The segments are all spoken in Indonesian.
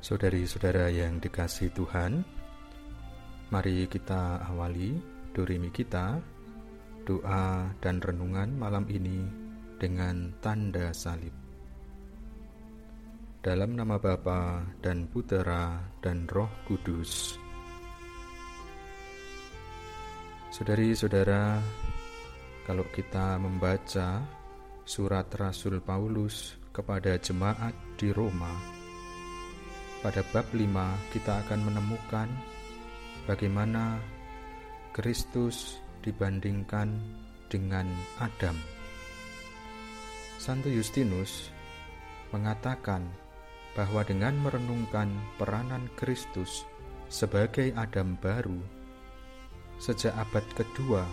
Saudari-saudara yang dikasih Tuhan, mari kita awali dorimi kita, doa dan renungan malam ini dengan tanda salib. Dalam nama Bapa dan Putera dan Roh Kudus. Saudari-saudara, kalau kita membaca surat Rasul Paulus kepada jemaat di Roma, pada bab 5 kita akan menemukan bagaimana Kristus dibandingkan dengan Adam. Santo Justinus mengatakan bahwa dengan merenungkan peranan Kristus sebagai Adam baru, sejak abad kedua,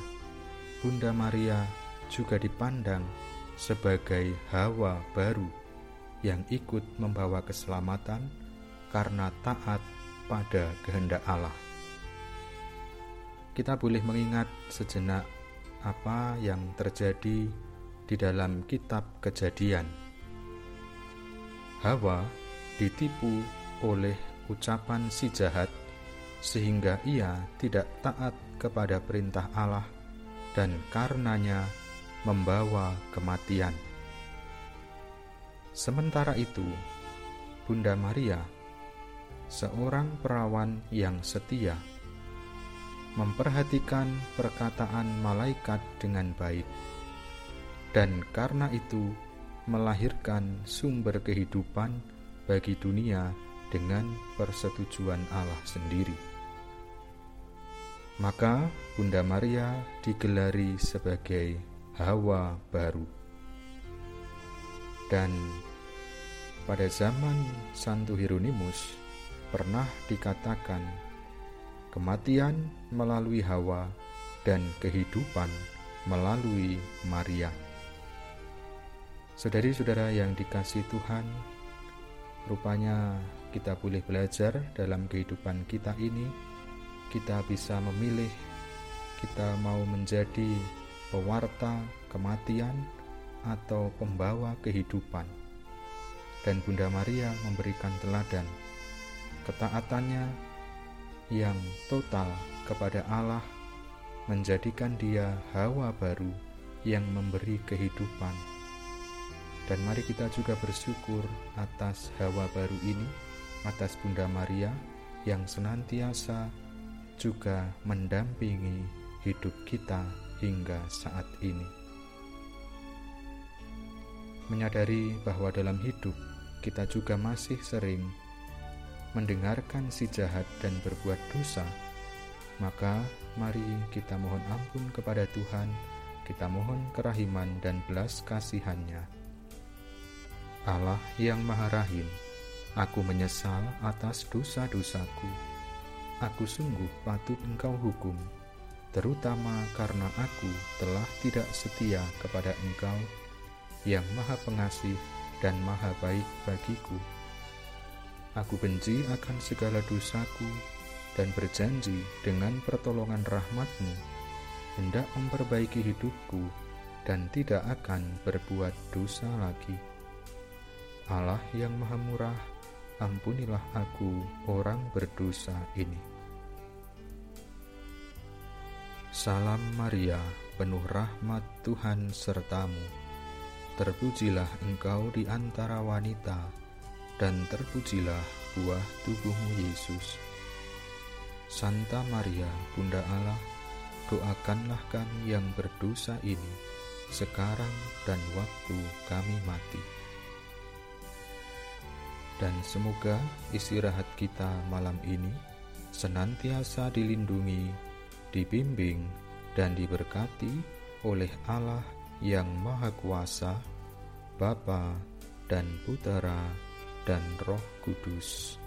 Bunda Maria juga dipandang sebagai Hawa baru yang ikut membawa keselamatan karena taat pada kehendak Allah. Kita boleh mengingat sejenak apa yang terjadi di dalam kitab Kejadian. Hawa ditipu oleh ucapan si jahat sehingga ia tidak taat kepada perintah Allah dan karenanya membawa kematian. Sementara itu, Bunda Maria seorang perawan yang setia, memperhatikan perkataan malaikat dengan baik, dan karena itu melahirkan sumber kehidupan bagi dunia dengan persetujuan Allah sendiri. Maka Bunda Maria digelari sebagai Hawa baru. Dan pada zaman Santo Hieronymus, pernah dikatakan kematian melalui Hawa dan kehidupan melalui Maria. Saudari-saudara yang dikasih Tuhan, rupanya kita boleh belajar dalam kehidupan kita ini, kita bisa memilih kita mau menjadi pewarta kematian atau pembawa kehidupan. Dan Bunda Maria memberikan teladan Ketaatannya yang total kepada Allah menjadikan dia hawa baru yang memberi kehidupan. Dan mari kita juga bersyukur atas hawa baru ini, atas Bunda Maria yang senantiasa juga mendampingi hidup kita hingga saat ini. Menyadari bahwa dalam hidup kita juga masih sering mendengarkan si jahat dan berbuat dosa, maka mari kita mohon ampun kepada Tuhan, kita mohon kerahiman dan belas kasihannya. Allah yang Maha Rahim, aku menyesal atas dosa-dosaku. Aku sungguh patut engkau hukum, terutama karena aku telah tidak setia kepada engkau yang maha pengasih dan maha baik bagiku Aku benci akan segala dosaku dan berjanji dengan pertolongan rahmatmu hendak memperbaiki hidupku dan tidak akan berbuat dosa lagi. Allah yang maha murah, ampunilah aku orang berdosa ini. Salam Maria, penuh rahmat Tuhan sertamu. Terpujilah engkau di antara wanita, dan terpujilah buah tubuhmu Yesus. Santa Maria, Bunda Allah, doakanlah kami yang berdosa ini, sekarang dan waktu kami mati. Dan semoga istirahat kita malam ini senantiasa dilindungi, dibimbing, dan diberkati oleh Allah yang Maha Kuasa, Bapa dan Putera dan Roh Kudus.